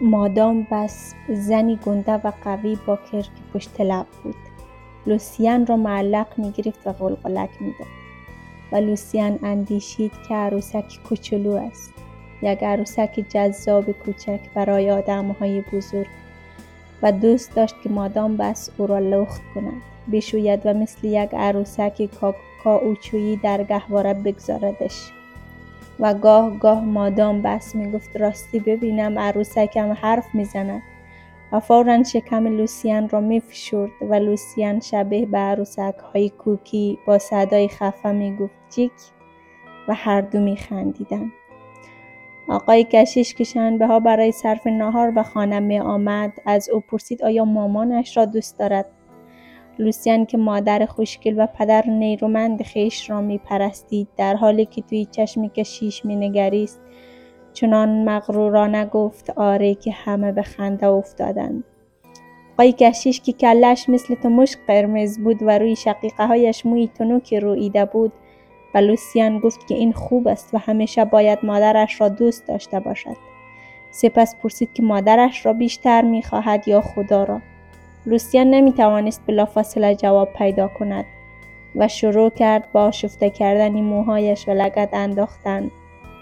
مادام بس زنی گنده و قوی با کرک پشت لب بود. لوسیان را معلق می گرفت و غلغلک می داد و لوسیان اندیشید که عروسک کوچولو است. یک عروسک جذاب کوچک برای آدم های بزرگ. و دوست داشت که مادام بس او را لخت کند. بشوید و مثل یک عروسک کاوچویی در گهواره بگذاردش. و گاه گاه مادام بس می گفت راستی ببینم عروسکم حرف می‌زند. و فورا شکم لوسیان را می فشرد و لوسیان شبیه به عروسک های کوکی با صدای خفه می گفت جیک و هر دو می خندیدن. آقای کشیش که ها برای صرف نهار به خانه می آمد از او پرسید آیا مامانش را دوست دارد؟ لوسیان که مادر خوشگل و پدر نیرومند خیش را می پرستید در حالی که توی چشم کشیش می نگریست چنان مغرورانه گفت آره که همه به خنده افتادند. آقای کشیش که کلش مثل تمشک قرمز بود و روی شقیقه هایش موی تنوکی رویده بود و لوسیان گفت که این خوب است و همیشه باید مادرش را دوست داشته باشد. سپس پرسید که مادرش را بیشتر می خواهد یا خدا را؟ لوسیان نمی توانست بلافاصله جواب پیدا کند و شروع کرد با شفته کردن موهایش و لگت انداختن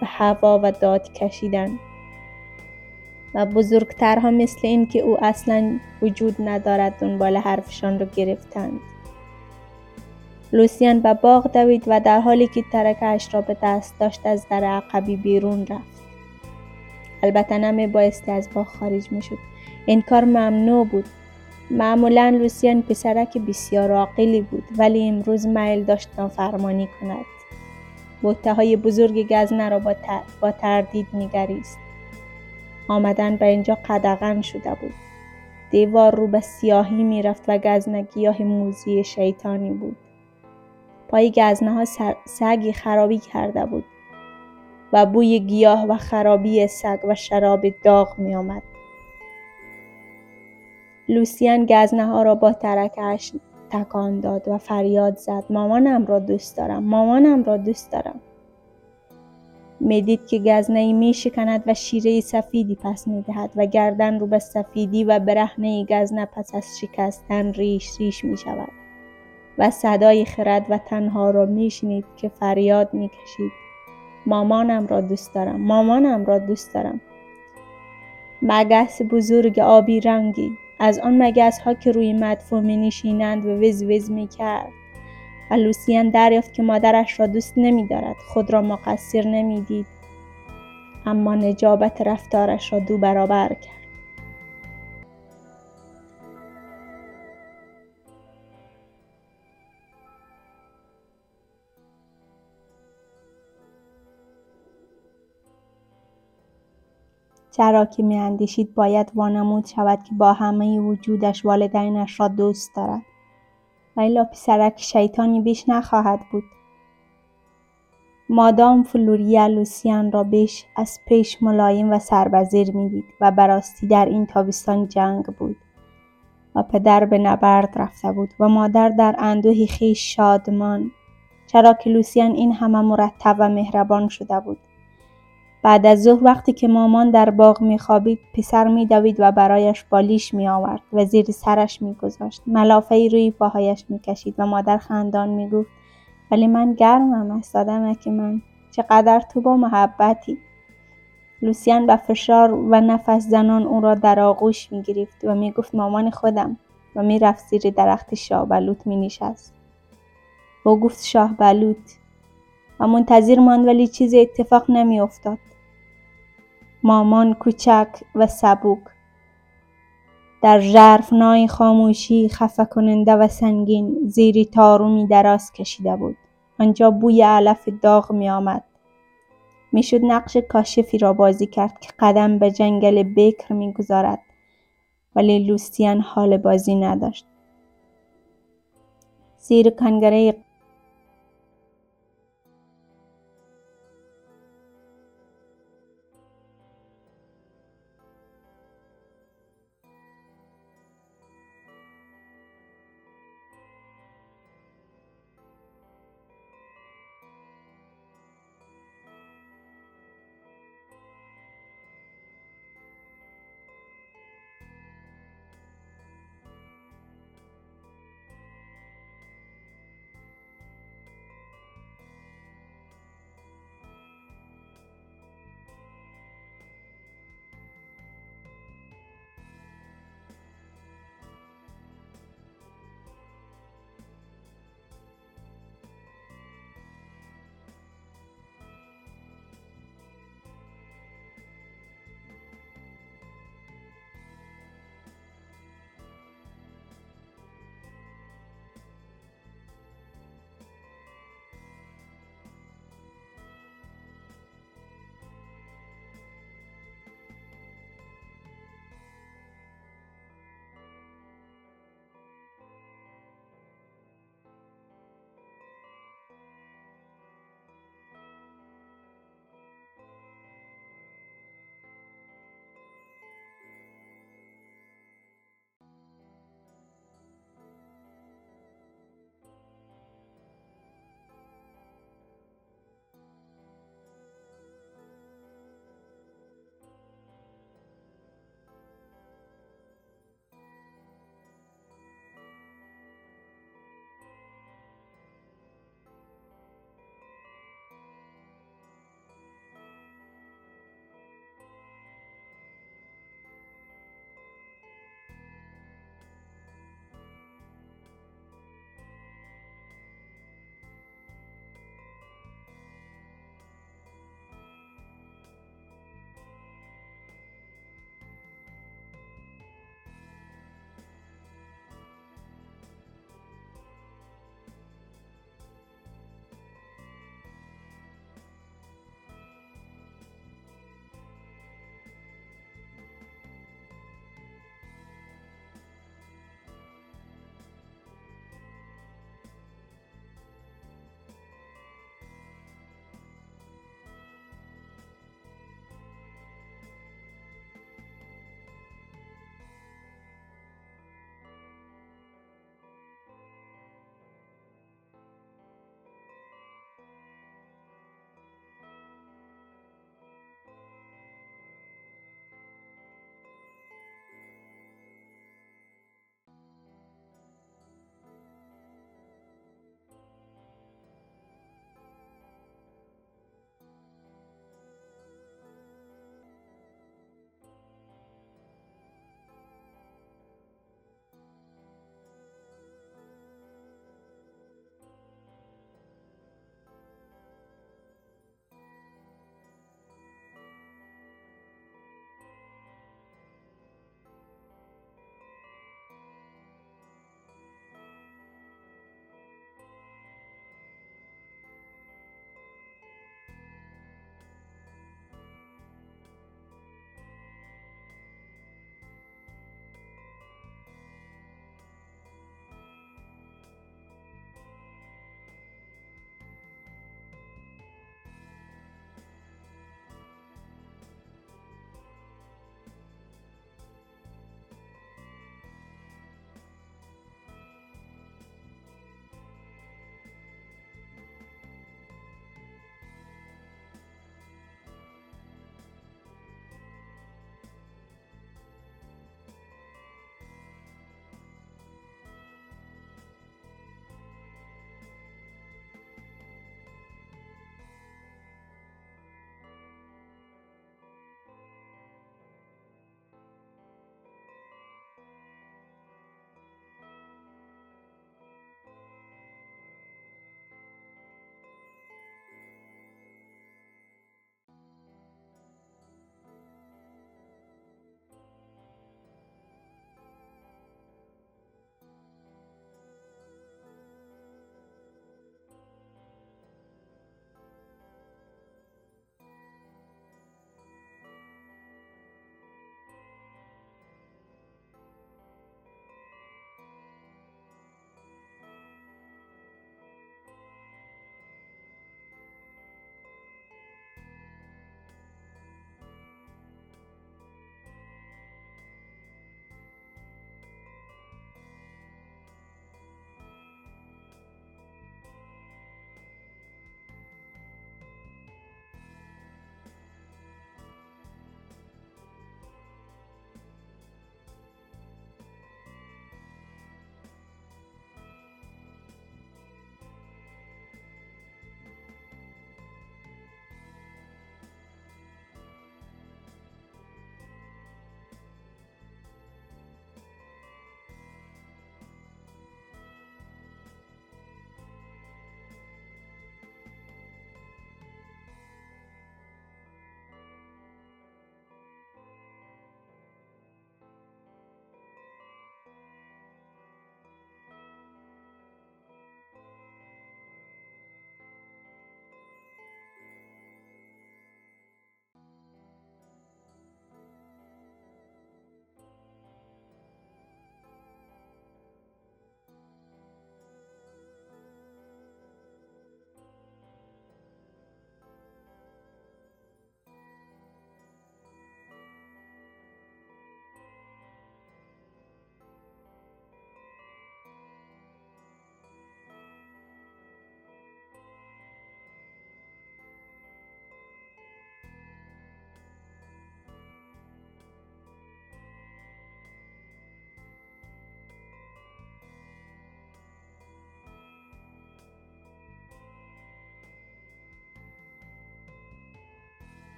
به هوا و داد کشیدن. و بزرگترها مثل این که او اصلا وجود ندارد دنبال حرفشان را گرفتند. لوسیان به باغ دوید و در حالی که ترکش را به دست داشت از در عقبی بیرون رفت. البته نمی بایستی از باغ خارج می شد این کار ممنوع بود. معمولا لوسیان پسرک بسیار عاقلی بود ولی امروز میل داشت نافرمانی کند. بوته های بزرگ گزنه را با, تردید نگریست آمدن به اینجا قدغن شده بود. دیوار رو به سیاهی می‌رفت و گزنه گیاه موزی شیطانی بود. پای گزنه ها سگی خرابی کرده بود و بوی گیاه و خرابی سگ و شراب داغ می آمد. لوسیان گزنه را با ترکش تکان داد و فریاد زد. مامانم را دوست دارم. مامانم را دوست دارم. می‌دید که گزنه ای می شکند و شیره سفیدی پس می دهد و گردن رو به سفیدی و برهنه گزنه پس از شکستن ریش ریش می شود و صدای خرد و تنها را می شنید که فریاد می کشید مامانم را دوست دارم. مامانم را دوست دارم. مگس بزرگ آبی رنگی. از آن مگس ها که روی مدفوع می نشینند و وز وز می کرد. و لوسیان دریافت که مادرش را دوست نمی دارد خود را مقصر نمی دید. اما نجابت رفتارش را دو برابر کرد. چرا که میاندیشید باید وانمود شود که با همه وجودش والدینش را دوست دارد. و الا پسرک شیطانی بیش نخواهد بود. مادام فلوریا لوسیان را بیش از پیش ملایم و سربزیر می‌دید و براستی در این تابستان جنگ بود و پدر به نبرد رفته بود و مادر در اندوهی خیش شادمان. چرا که لوسیان این همه مرتب و مهربان شده بود. بعد از ظهر وقتی که مامان در باغ میخوابید پسر میدوید و برایش بالیش میآورد. و زیر سرش میگذاشت. ملافهای روی پاهایش می‌کشید و مادر خندان می‌گفت ولی من گرمم است که من. چقدر تو با محبتی. لوسیان به فشار و نفس زنان او را در آغوش می‌گرفت و می‌گفت مامان خودم. و می‌رفت زیر درخت شاه بلوط مینشست. او گفت شاه بلوط. و منتظر ماند ولی چیزی اتفاق نمیافتاد. مامان کوچک و سبوک در ژرفنای خاموشی خفه کننده و سنگین زیری تارومی دراز کشیده بود. آنجا بوی علف داغ می آمد می‌شد نقش کاشفی را بازی کرد که قدم به جنگل بکر می‌گذارد. ولی لوستیان حال بازی نداشت. زیر کنگره